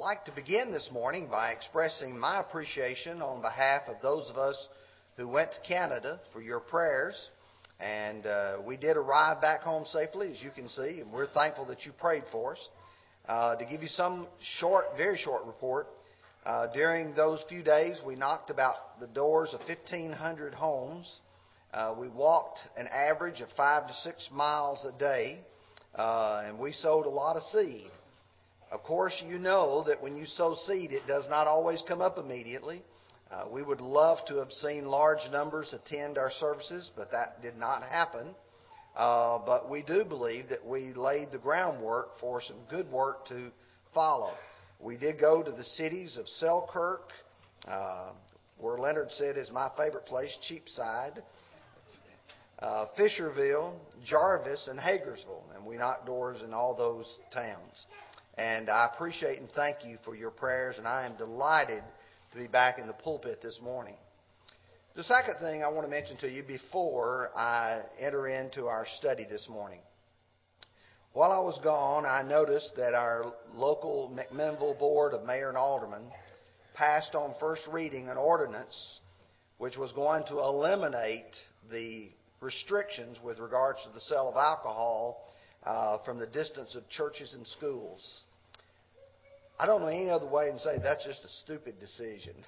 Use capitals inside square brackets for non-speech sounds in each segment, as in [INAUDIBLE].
like to begin this morning by expressing my appreciation on behalf of those of us who went to Canada for your prayers. And uh, we did arrive back home safely, as you can see, and we're thankful that you prayed for us. Uh, to give you some short, very short report, uh, during those few days, we knocked about the doors of 1,500 homes. Uh, we walked an average of five to six miles a day, uh, and we sowed a lot of seed. Of course, you know that when you sow seed, it does not always come up immediately. Uh, we would love to have seen large numbers attend our services, but that did not happen. Uh, but we do believe that we laid the groundwork for some good work to follow. We did go to the cities of Selkirk, uh, where Leonard said is my favorite place, Cheapside, uh, Fisherville, Jarvis, and Hagersville, and we knocked doors in all those towns. And I appreciate and thank you for your prayers, and I am delighted to be back in the pulpit this morning. The second thing I want to mention to you before I enter into our study this morning. While I was gone, I noticed that our local McMinnville Board of Mayor and Aldermen passed on first reading an ordinance which was going to eliminate the restrictions with regards to the sale of alcohol uh, from the distance of churches and schools. I don't know any other way to say that's just a stupid decision. [LAUGHS]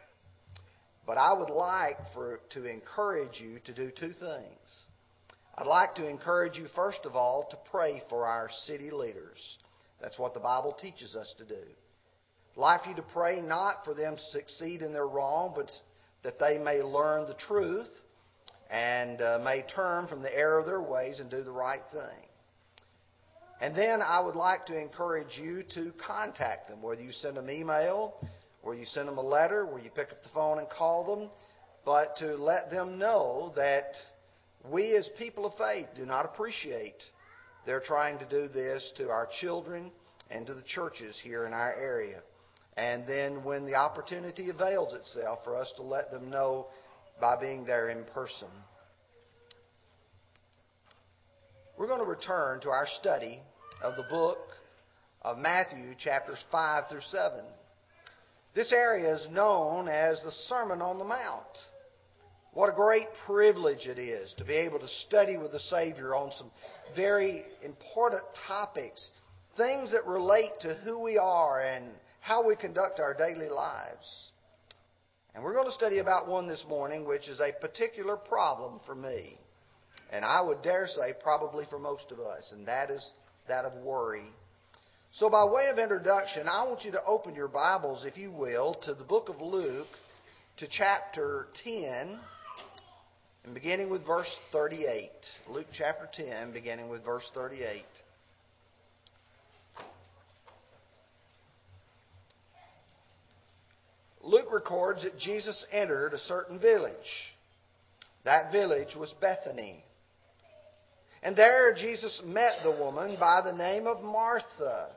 But I would like for to encourage you to do two things. I'd like to encourage you, first of all, to pray for our city leaders. That's what the Bible teaches us to do. I'd like you to pray not for them to succeed in their wrong, but that they may learn the truth and uh, may turn from the error of their ways and do the right thing. And then I would like to encourage you to contact them, whether you send them email, or you send them a letter, or you pick up the phone and call them, but to let them know that we as people of faith do not appreciate their trying to do this to our children and to the churches here in our area. And then when the opportunity avails itself for us to let them know by being there in person. We're going to return to our study of the book of Matthew, chapters 5 through 7. This area is known as the Sermon on the Mount. What a great privilege it is to be able to study with the Savior on some very important topics, things that relate to who we are and how we conduct our daily lives. And we're going to study about one this morning, which is a particular problem for me. And I would dare say probably for most of us, and that is that of worry. So, by way of introduction, I want you to open your Bibles, if you will, to the book of Luke, to chapter 10, and beginning with verse 38. Luke chapter 10, beginning with verse 38. Luke records that Jesus entered a certain village. That village was Bethany. And there Jesus met the woman by the name of Martha.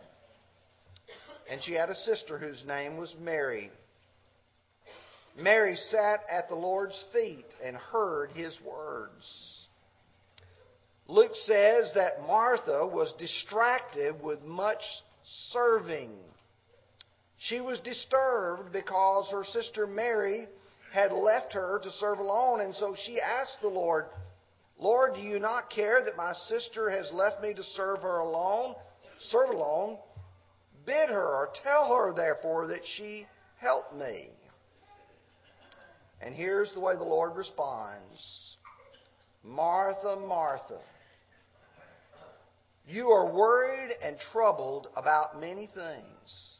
And she had a sister whose name was Mary. Mary sat at the Lord's feet and heard his words. Luke says that Martha was distracted with much serving. She was disturbed because her sister Mary had left her to serve alone, and so she asked the Lord, Lord, do you not care that my sister has left me to serve her alone? Serve alone. Bid her or tell her, therefore, that she help me. And here's the way the Lord responds Martha, Martha, you are worried and troubled about many things.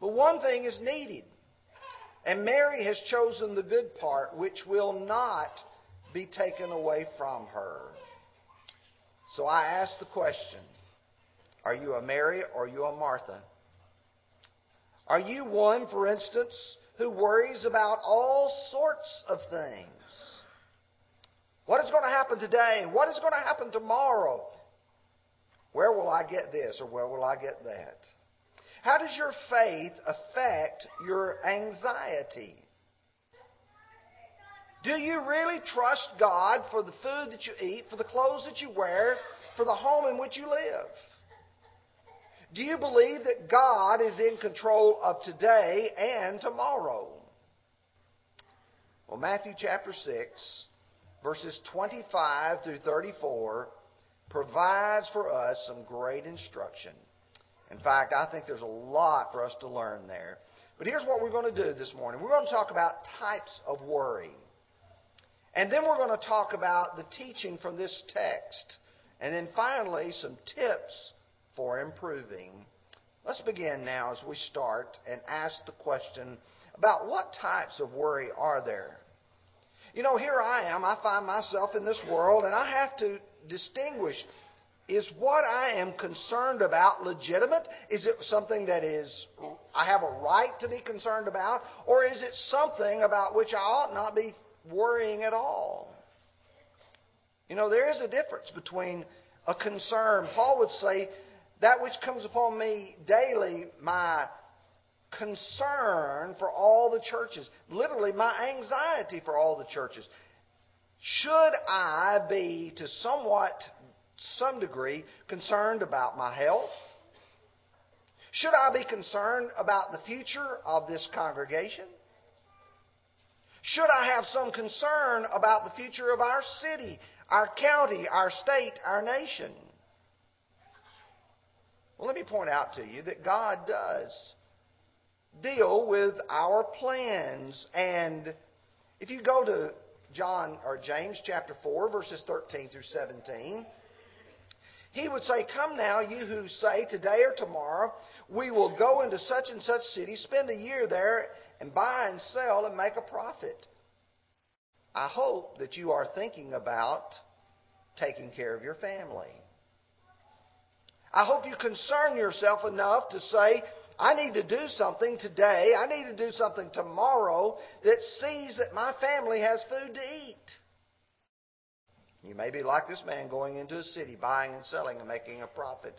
But one thing is needed. And Mary has chosen the good part, which will not be taken away from her. So I ask the question Are you a Mary or are you a Martha? Are you one, for instance, who worries about all sorts of things? What is going to happen today? What is going to happen tomorrow? Where will I get this or where will I get that? How does your faith affect your anxiety? Do you really trust God for the food that you eat, for the clothes that you wear, for the home in which you live? Do you believe that God is in control of today and tomorrow? Well, Matthew chapter 6, verses 25 through 34, provides for us some great instruction. In fact, I think there's a lot for us to learn there. But here's what we're going to do this morning we're going to talk about types of worry. And then we're going to talk about the teaching from this text. And then finally, some tips for improving. Let's begin now as we start and ask the question about what types of worry are there? You know, here I am. I find myself in this world, and I have to distinguish is what I am concerned about legitimate? Is it something that is I have a right to be concerned about? Or is it something about which I ought not be worrying at all? You know, there is a difference between a concern. Paul would say, that which comes upon me daily, my concern for all the churches, literally my anxiety for all the churches. Should I be to somewhat some degree concerned about my health? Should I be concerned about the future of this congregation? Should I have some concern about the future of our city, our county, our state, our nation? Well, let me point out to you that God does deal with our plans. And if you go to John or James chapter 4, verses 13 through 17, he would say, Come now, you who say, Today or tomorrow, we will go into such and such city, spend a year there, and buy and sell and make a profit. I hope that you are thinking about taking care of your family. I hope you concern yourself enough to say, I need to do something today, I need to do something tomorrow that sees that my family has food to eat. You may be like this man going into a city, buying and selling and making a profit.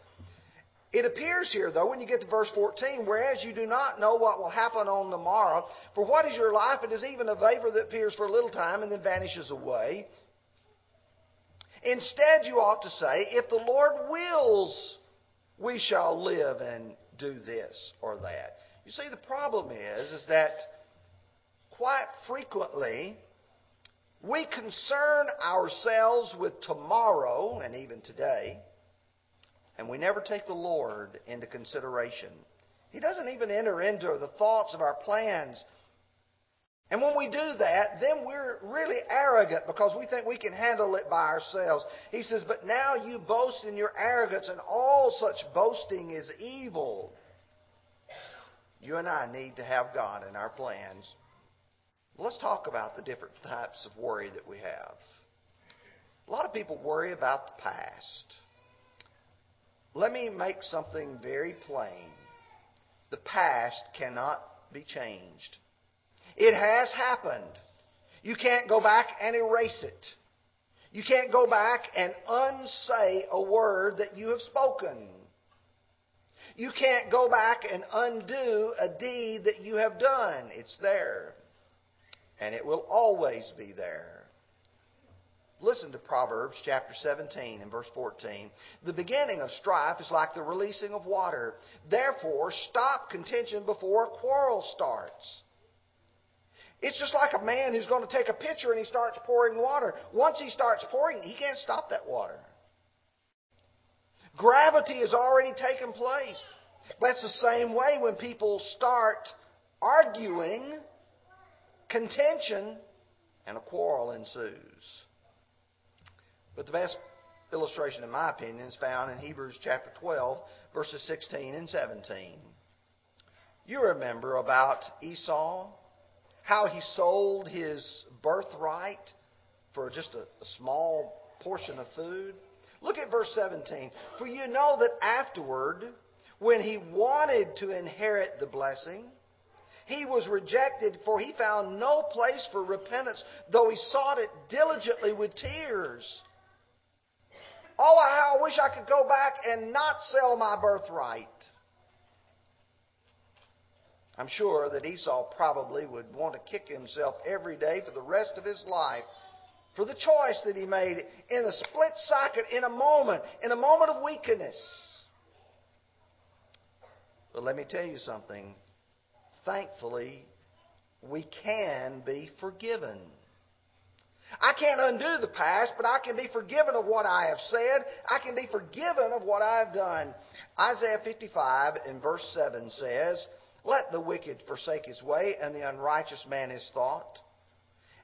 It appears here, though, when you get to verse 14, whereas you do not know what will happen on the morrow, for what is your life? It is even a vapor that appears for a little time and then vanishes away. Instead, you ought to say, if the Lord wills, we shall live and do this or that. You see, the problem is, is that quite frequently, we concern ourselves with tomorrow and even today, and we never take the Lord into consideration. He doesn't even enter into the thoughts of our plans. And when we do that, then we're really arrogant because we think we can handle it by ourselves. He says, But now you boast in your arrogance, and all such boasting is evil. You and I need to have God in our plans. Let's talk about the different types of worry that we have. A lot of people worry about the past. Let me make something very plain. The past cannot be changed. It has happened. You can't go back and erase it. You can't go back and unsay a word that you have spoken. You can't go back and undo a deed that you have done. It's there and it will always be there. Listen to Proverbs chapter 17 and verse 14. The beginning of strife is like the releasing of water. Therefore, stop contention before a quarrel starts. It's just like a man who's going to take a pitcher and he starts pouring water. Once he starts pouring, he can't stop that water. Gravity has already taken place. That's the same way when people start arguing contention, and a quarrel ensues. But the best illustration, in my opinion, is found in Hebrews chapter 12, verses 16 and 17. You remember about Esau, how he sold his birthright for just a, a small portion of food. Look at verse 17. For you know that afterward, when he wanted to inherit the blessing, he was rejected, for he found no place for repentance, though he sought it diligently with tears. Oh, how I wish I could go back and not sell my birthright. I'm sure that Esau probably would want to kick himself every day for the rest of his life for the choice that he made in a split second, in a moment, in a moment of weakness. But let me tell you something. Thankfully, we can be forgiven. I can't undo the past, but I can be forgiven of what I have said. I can be forgiven of what I have done. Isaiah 55 in verse 7 says, Let the wicked forsake his way, and the unrighteous man his thought.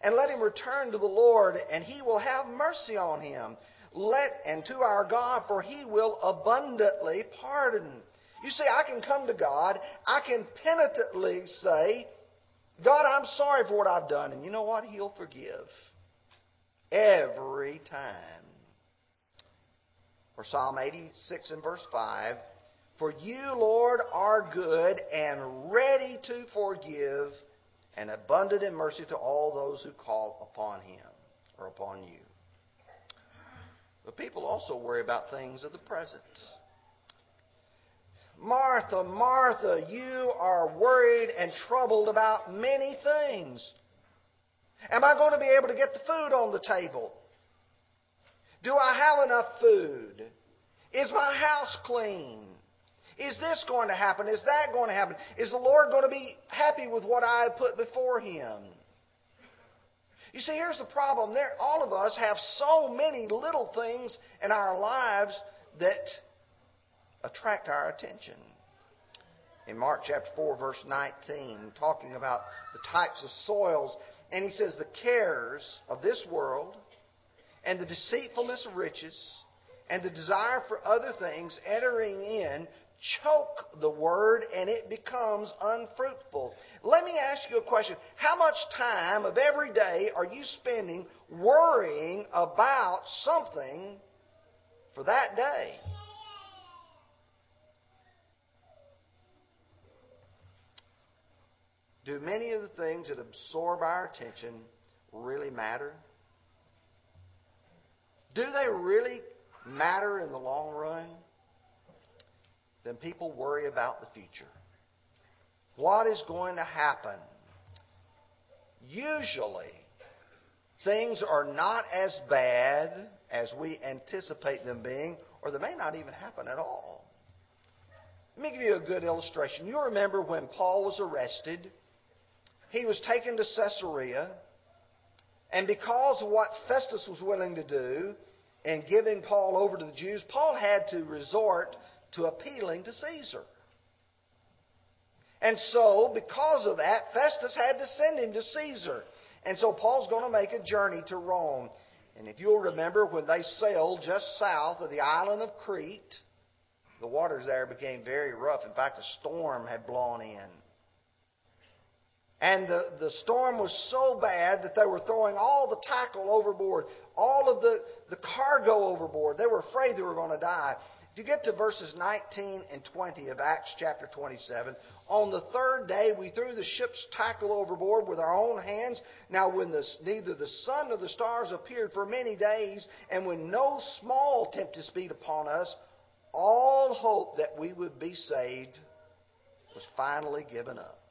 And let him return to the Lord, and he will have mercy on him. Let and to our God, for he will abundantly pardon. You see, I can come to God, I can penitently say, God, I'm sorry for what I've done. And you know what? He'll forgive every time. For Psalm 86 and verse 5 For you, Lord, are good and ready to forgive and abundant in mercy to all those who call upon him or upon you. But people also worry about things of the present. Martha, Martha, you are worried and troubled about many things. Am I going to be able to get the food on the table? Do I have enough food? Is my house clean? Is this going to happen? Is that going to happen? Is the Lord going to be happy with what I put before Him? You see, here's the problem. There, all of us have so many little things in our lives that attract our attention. In Mark chapter 4, verse 19, talking about the types of soils and he says, The cares of this world and the deceitfulness of riches and the desire for other things entering in choke the word and it becomes unfruitful. Let me ask you a question. How much time of every day are you spending worrying about something for that day? Do many of the things that absorb our attention really matter? Do they really matter in the long run? Then people worry about the future. What is going to happen? Usually, things are not as bad as we anticipate them being, or they may not even happen at all. Let me give you a good illustration. You remember when Paul was arrested he was taken to Caesarea, and because of what Festus was willing to do in giving Paul over to the Jews, Paul had to resort to appealing to Caesar. And so, because of that, Festus had to send him to Caesar. And so Paul's going to make a journey to Rome. And if you'll remember, when they sailed just south of the island of Crete, the waters there became very rough. In fact, a storm had blown in. And the, the storm was so bad that they were throwing all the tackle overboard, all of the, the cargo overboard. They were afraid they were going to die. If you get to verses 19 and 20 of Acts chapter 27, on the third day we threw the ship's tackle overboard with our own hands. Now, when the, neither the sun nor the stars appeared for many days, and when no small tempest beat upon us, all hope that we would be saved was finally given up.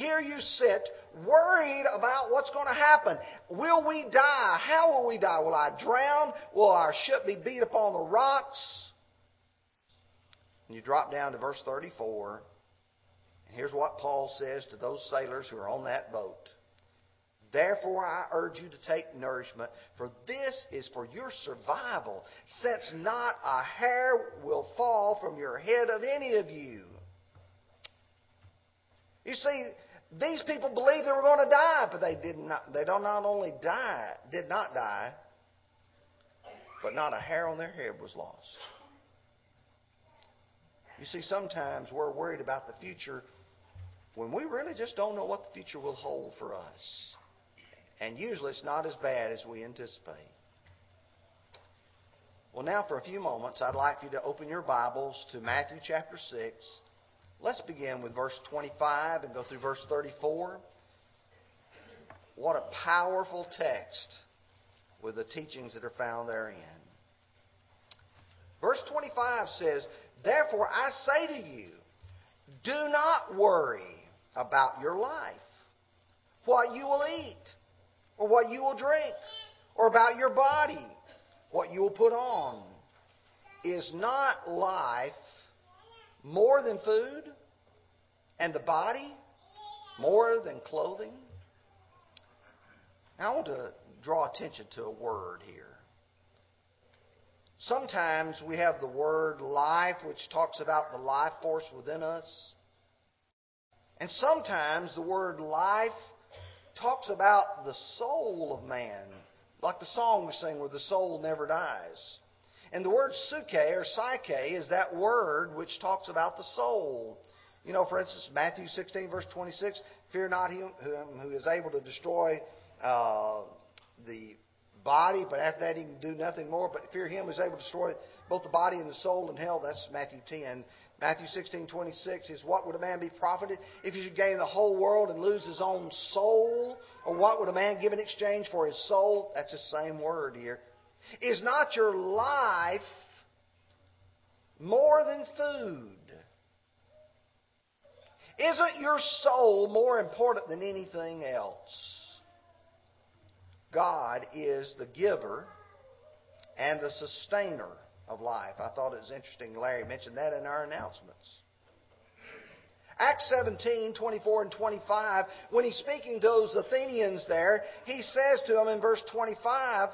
Here you sit, worried about what's going to happen. Will we die? How will we die? Will I drown? Will our ship be beat upon the rocks? And you drop down to verse 34. And here's what Paul says to those sailors who are on that boat. Therefore, I urge you to take nourishment, for this is for your survival, since not a hair will fall from your head of any of you. You see, these people believed they were going to die, but they did not. They don't not only die, did not die, but not a hair on their head was lost. You see, sometimes we're worried about the future when we really just don't know what the future will hold for us. And usually it's not as bad as we anticipate. Well, now for a few moments, I'd like you to open your Bibles to Matthew chapter 6. Let's begin with verse 25 and go through verse 34. What a powerful text with the teachings that are found therein. Verse 25 says, Therefore I say to you, do not worry about your life, what you will eat, or what you will drink, or about your body, what you will put on. Is not life more than food, and the body more than clothing? Now, I want to draw attention to a word here. Sometimes we have the word life, which talks about the life force within us. And sometimes the word life talks about the soul of man, like the song we sing where the soul never dies. And the word suke or psyche is that word which talks about the soul. You know, for instance, Matthew 16, verse 26 Fear not him who is able to destroy uh, the body, but after that he can do nothing more. But fear him who's able to destroy both the body and the soul in hell. That's Matthew 10. Matthew 16, 26 is what would a man be profited if he should gain the whole world and lose his own soul? Or what would a man give in exchange for his soul? That's the same word here. Is not your life more than food? Isn't your soul more important than anything else? God is the giver and the sustainer of life. I thought it was interesting. Larry mentioned that in our announcements. Acts 17, 24 and 25, when he's speaking to those Athenians there, he says to them in verse 25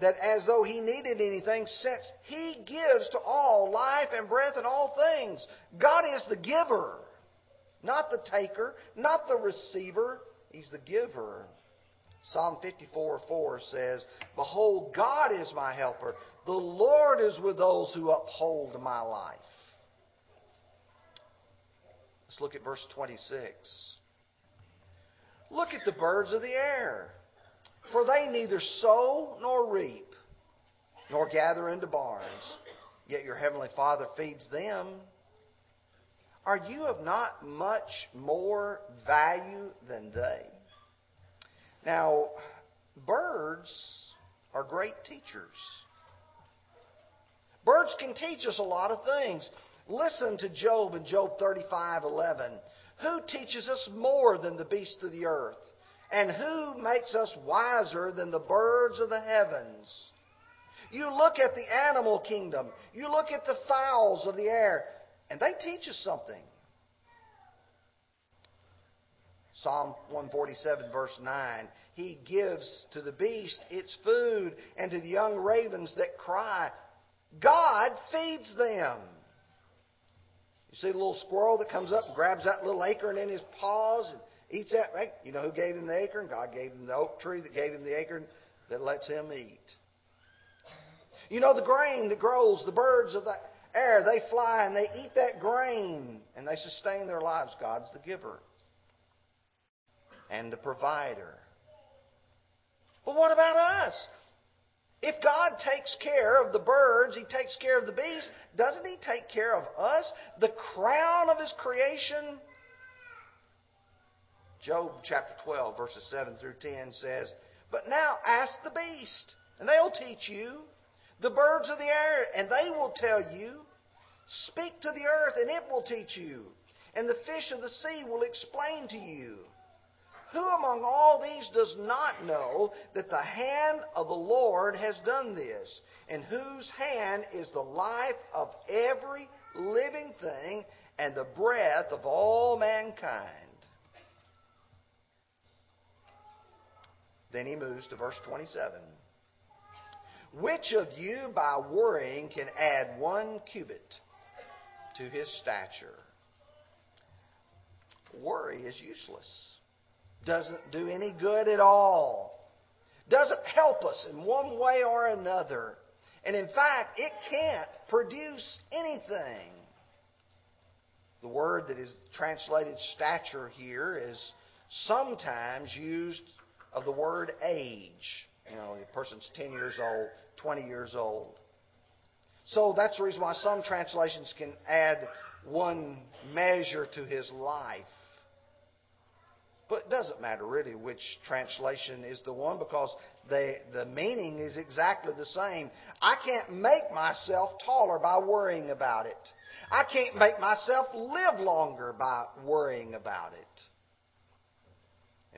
that as though he needed anything, since he gives to all life and breath and all things. God is the giver, not the taker, not the receiver. He's the giver. Psalm 54 4 says, Behold, God is my helper. The Lord is with those who uphold my life. Let's look at verse 26. Look at the birds of the air, for they neither sow nor reap, nor gather into barns, yet your heavenly Father feeds them. Are you of not much more value than they? Now, birds are great teachers. Birds can teach us a lot of things. Listen to Job in Job 35:11. Who teaches us more than the beasts of the earth? And who makes us wiser than the birds of the heavens? You look at the animal kingdom, you look at the fowls of the air, and they teach us something. Psalm 147, verse 9. He gives to the beast its food, and to the young ravens that cry. God feeds them. You see the little squirrel that comes up and grabs that little acorn in his paws and eats that. Right? You know who gave him the acorn? God gave him the oak tree that gave him the acorn that lets him eat. You know the grain that grows, the birds of the air, they fly and they eat that grain and they sustain their lives. God's the giver and the provider. But what about us? If God takes care of the birds, He takes care of the beasts, doesn't He take care of us, the crown of His creation? Job chapter 12, verses 7 through 10 says, But now ask the beast, and they'll teach you, the birds of the air, and they will tell you. Speak to the earth, and it will teach you, and the fish of the sea will explain to you. Who among all these does not know that the hand of the Lord has done this, and whose hand is the life of every living thing and the breath of all mankind? Then he moves to verse 27. Which of you by worrying can add one cubit to his stature? Worry is useless doesn't do any good at all, doesn't help us in one way or another. And in fact, it can't produce anything. The word that is translated stature here is sometimes used of the word age. You know, a person's 10 years old, 20 years old. So that's the reason why some translations can add one measure to his life. But it doesn't matter really which translation is the one because they, the meaning is exactly the same. I can't make myself taller by worrying about it. I can't make myself live longer by worrying about it.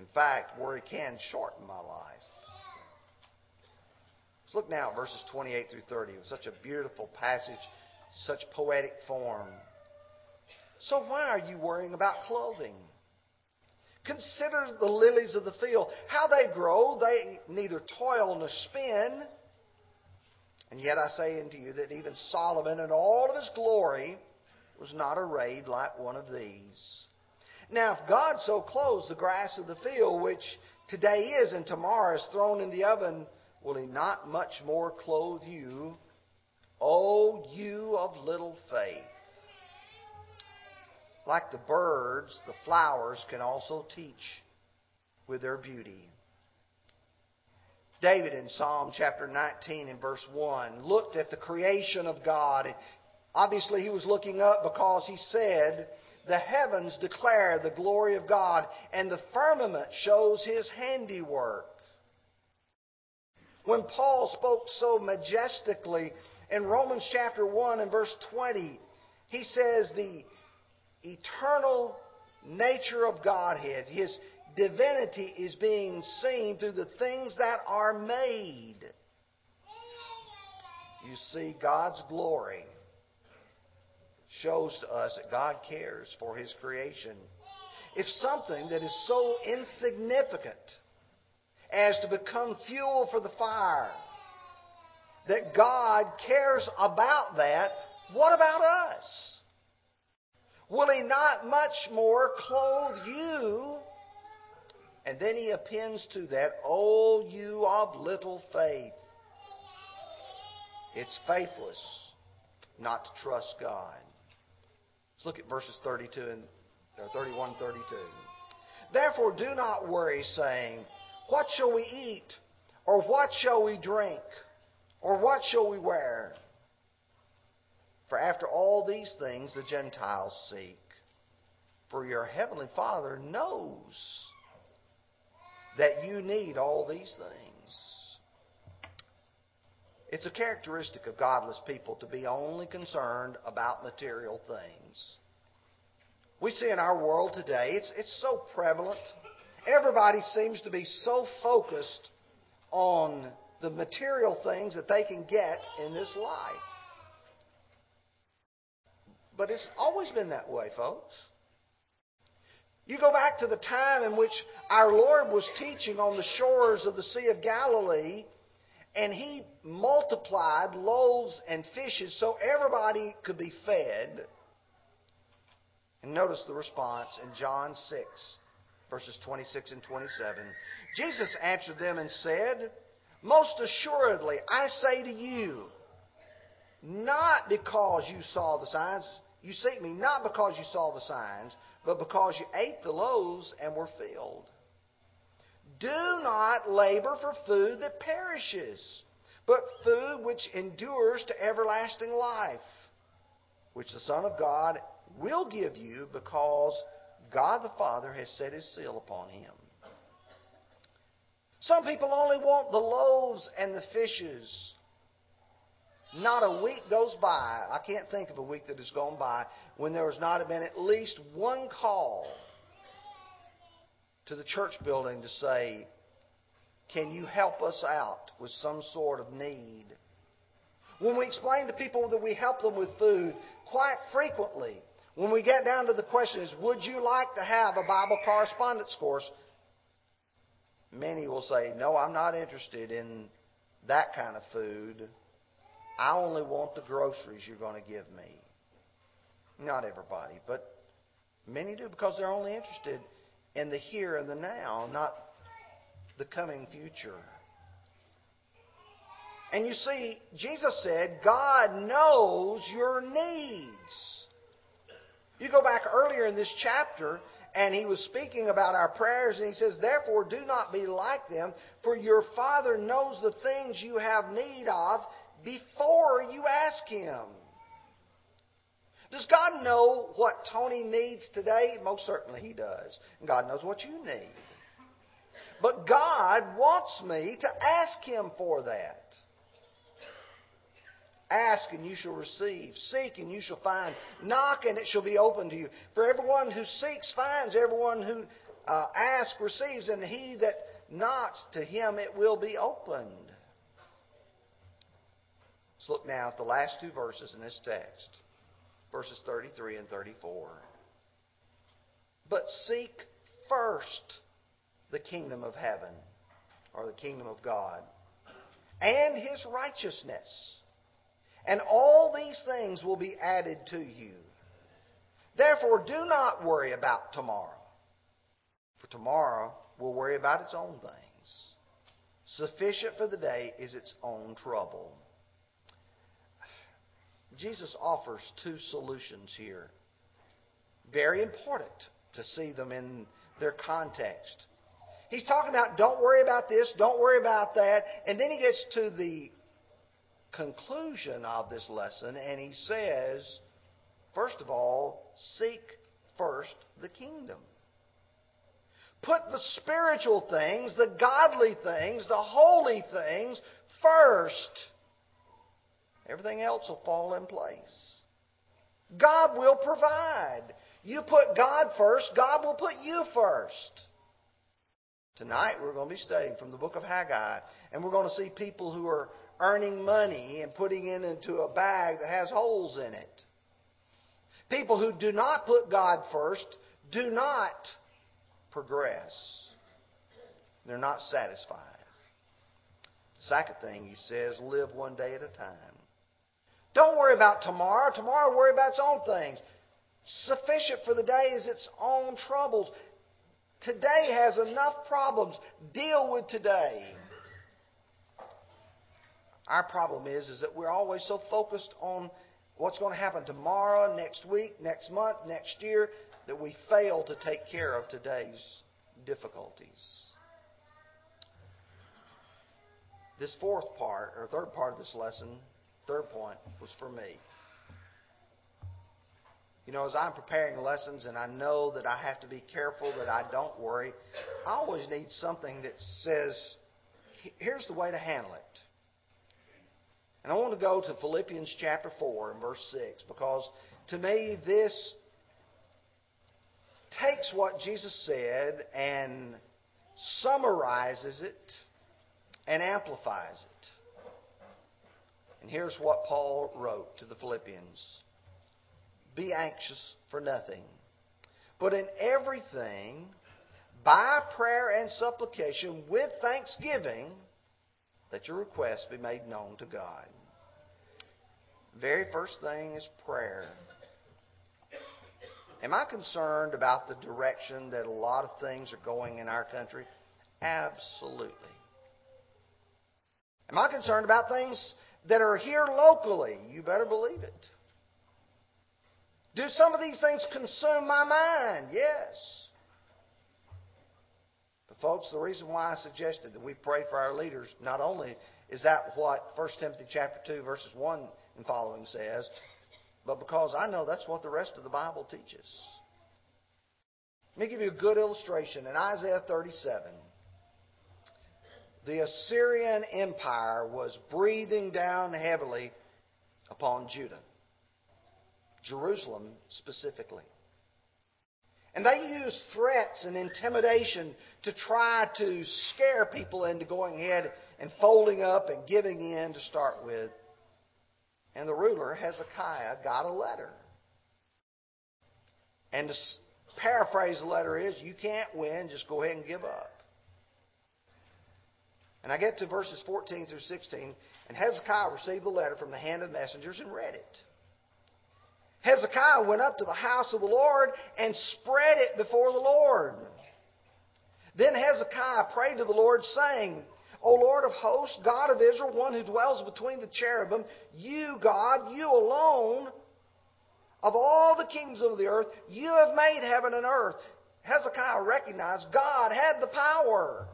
In fact, worry can shorten my life. Let's look now at verses 28 through 30. It was such a beautiful passage, such poetic form. So why are you worrying about clothing? Consider the lilies of the field, how they grow. They neither toil nor spin. And yet I say unto you that even Solomon in all of his glory was not arrayed like one of these. Now, if God so clothes the grass of the field, which today is and tomorrow is thrown in the oven, will he not much more clothe you, O you of little faith? Like the birds, the flowers can also teach with their beauty. David in Psalm chapter 19 and verse 1 looked at the creation of God. Obviously, he was looking up because he said, The heavens declare the glory of God, and the firmament shows his handiwork. When Paul spoke so majestically in Romans chapter 1 and verse 20, he says, The eternal nature of Godhead, His divinity is being seen through the things that are made. You see, God's glory shows to us that God cares for His creation. If something that is so insignificant as to become fuel for the fire, that God cares about that, what about us? Will he not much more clothe you? And then he appends to that, O you of little faith. It's faithless not to trust God. Let's look at verses 32 and or 31 32. Therefore do not worry saying, what shall we eat? Or what shall we drink? Or what shall we wear? For after all these things the Gentiles seek. For your heavenly Father knows that you need all these things. It's a characteristic of godless people to be only concerned about material things. We see in our world today, it's, it's so prevalent. Everybody seems to be so focused on the material things that they can get in this life. But it's always been that way, folks. You go back to the time in which our Lord was teaching on the shores of the Sea of Galilee, and He multiplied loaves and fishes so everybody could be fed. And notice the response in John 6, verses 26 and 27. Jesus answered them and said, Most assuredly, I say to you, not because you saw the signs, you seek me not because you saw the signs, but because you ate the loaves and were filled. Do not labor for food that perishes, but food which endures to everlasting life, which the Son of God will give you because God the Father has set his seal upon him. Some people only want the loaves and the fishes. Not a week goes by, I can't think of a week that has gone by, when there has not been at least one call to the church building to say, Can you help us out with some sort of need? When we explain to people that we help them with food, quite frequently, when we get down to the question is, Would you like to have a Bible correspondence course? Many will say, No, I'm not interested in that kind of food. I only want the groceries you're going to give me. Not everybody, but many do because they're only interested in the here and the now, not the coming future. And you see, Jesus said, God knows your needs. You go back earlier in this chapter, and he was speaking about our prayers, and he says, Therefore, do not be like them, for your Father knows the things you have need of before you ask Him. Does God know what Tony needs today? Most certainly He does. And God knows what you need. But God wants me to ask Him for that. Ask and you shall receive. Seek and you shall find. Knock and it shall be opened to you. For everyone who seeks finds. Everyone who uh, asks receives. And he that knocks to him it will be opened. Let's look now at the last two verses in this text, verses 33 and 34. but seek first the kingdom of heaven or the kingdom of God and his righteousness. And all these things will be added to you. Therefore, do not worry about tomorrow, for tomorrow will worry about its own things. Sufficient for the day is its own trouble. Jesus offers two solutions here. Very important to see them in their context. He's talking about don't worry about this, don't worry about that, and then he gets to the conclusion of this lesson and he says, first of all, seek first the kingdom. Put the spiritual things, the godly things, the holy things first. Everything else will fall in place. God will provide. You put God first, God will put you first. Tonight we're going to be studying from the book of Haggai, and we're going to see people who are earning money and putting it into a bag that has holes in it. People who do not put God first do not progress. They're not satisfied. Second thing he says, live one day at a time. Don't worry about tomorrow. Tomorrow worry about its own things. Sufficient for the day is its own troubles. Today has enough problems. Deal with today. Our problem is, is that we're always so focused on what's going to happen tomorrow, next week, next month, next year, that we fail to take care of today's difficulties. This fourth part, or third part of this lesson, third point, was for me. You know, as I'm preparing lessons and I know that I have to be careful that I don't worry, I always need something that says, here's the way to handle it. And I want to go to Philippians chapter 4 and verse 6 because to me this takes what Jesus said and summarizes it and amplifies it. And here's what Paul wrote to the Philippians Be anxious for nothing, but in everything, by prayer and supplication, with thanksgiving, that your requests be made known to God. Very first thing is prayer. Am I concerned about the direction that a lot of things are going in our country? Absolutely. Am I concerned about things that are here locally? You better believe it. Do some of these things consume my mind? Yes. But, folks, the reason why I suggested that we pray for our leaders, not only is that what 1 Timothy chapter 2 verses 1 and following says, but because I know that's what the rest of the Bible teaches. Let me give you a good illustration. In Isaiah 37, the Assyrian Empire was breathing down heavily upon Judah, Jerusalem specifically. And they used threats and intimidation to try to scare people into going ahead and folding up and giving in to start with. And the ruler, Hezekiah, got a letter. And to paraphrase the letter is, you can't win, just go ahead and give up. And I get to verses 14 through 16, and Hezekiah received the letter from the hand of messengers and read it. Hezekiah went up to the house of the Lord and spread it before the Lord. Then Hezekiah prayed to the Lord, saying, O Lord of hosts, God of Israel, one who dwells between the cherubim, you, God, you alone, of all the kings of the earth, you have made heaven and earth. Hezekiah recognized God had the power.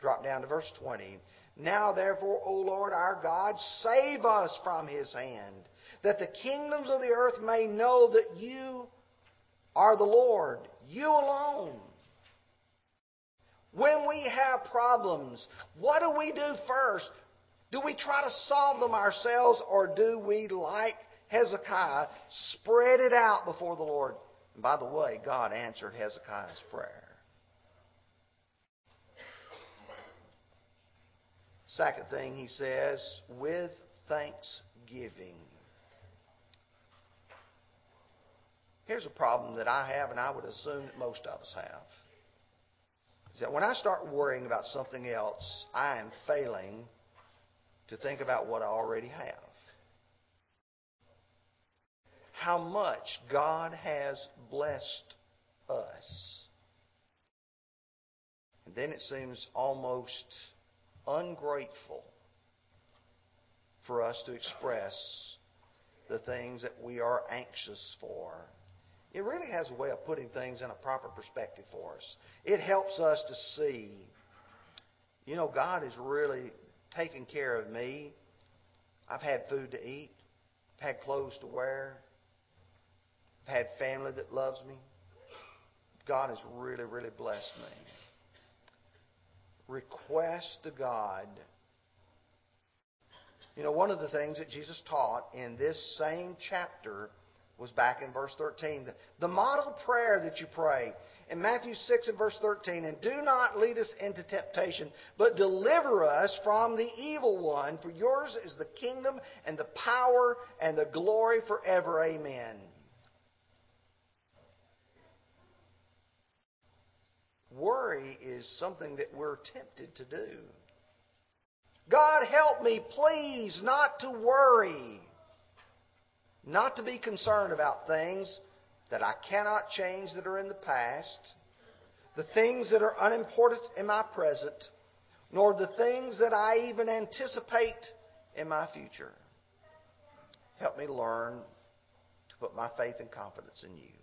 Drop down to verse 20. Now, therefore, O Lord our God, save us from his hand that the kingdoms of the earth may know that you are the Lord, you alone. When we have problems, what do we do first? Do we try to solve them ourselves or do we, like Hezekiah, spread it out before the Lord? And by the way, God answered Hezekiah's prayer. Second thing he says, with thanksgiving. Here's a problem that I have, and I would assume that most of us have. Is that when I start worrying about something else, I am failing to think about what I already have. How much God has blessed us. And then it seems almost ungrateful for us to express the things that we are anxious for. It really has a way of putting things in a proper perspective for us. It helps us to see, you know, God is really taking care of me. I've had food to eat, I've had clothes to wear, I've had family that loves me. God has really, really blessed me. Request to God. You know, one of the things that Jesus taught in this same chapter was back in verse 13. The, the model prayer that you pray in Matthew 6 and verse 13, and do not lead us into temptation, but deliver us from the evil one, for yours is the kingdom and the power and the glory forever. Amen. Worry is something that we're tempted to do. God help me, please, not to worry. Not to be concerned about things that I cannot change that are in the past, the things that are unimportant in my present, nor the things that I even anticipate in my future. Help me learn to put my faith and confidence in you.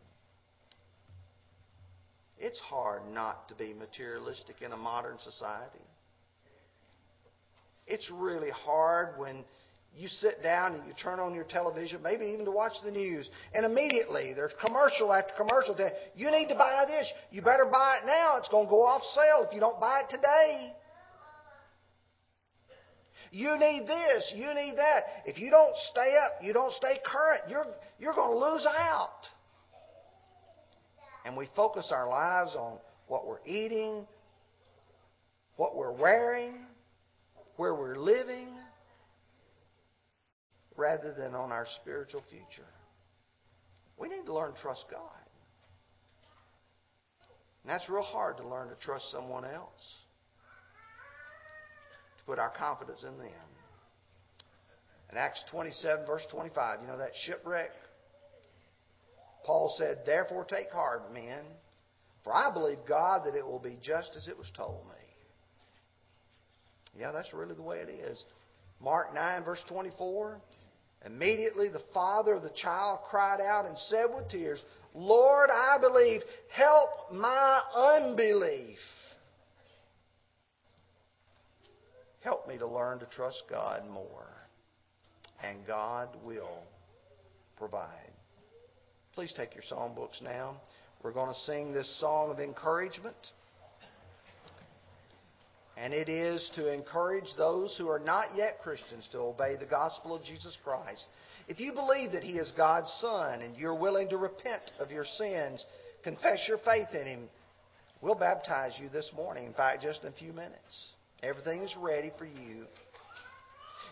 It's hard not to be materialistic in a modern society. It's really hard when you sit down and you turn on your television, maybe even to watch the news, and immediately there's commercial after commercial. Saying, you need to buy this. You better buy it now. It's going to go off sale if you don't buy it today. You need this. You need that. If you don't stay up, you don't stay current, you're, you're going to lose out. And we focus our lives on what we're eating, what we're wearing, where we're living rather than on our spiritual future. We need to learn to trust God. And that's real hard to learn to trust someone else, to put our confidence in them. In Acts 27, verse 25, you know that shipwreck? Paul said, Therefore take heart, men, for I believe God that it will be just as it was told me. Yeah, that's really the way it is. Mark 9, verse 24. Immediately the father of the child cried out and said with tears, Lord, I believe. Help my unbelief. Help me to learn to trust God more. And God will provide. Please take your songbooks now. We're going to sing this song of encouragement and it is to encourage those who are not yet Christians to obey the gospel of Jesus Christ. If you believe that He is God's Son and you're willing to repent of your sins, confess your faith in Him, we'll baptize you this morning. In fact, just in a few minutes. Everything is ready for you.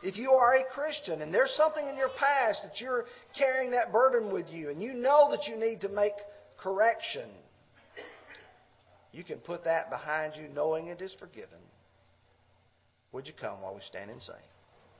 If you are a Christian and there's something in your past that you're carrying that burden with you and you know that you need to make correction, you can put that behind you knowing it is forgiven. Would you come while we stand and sing?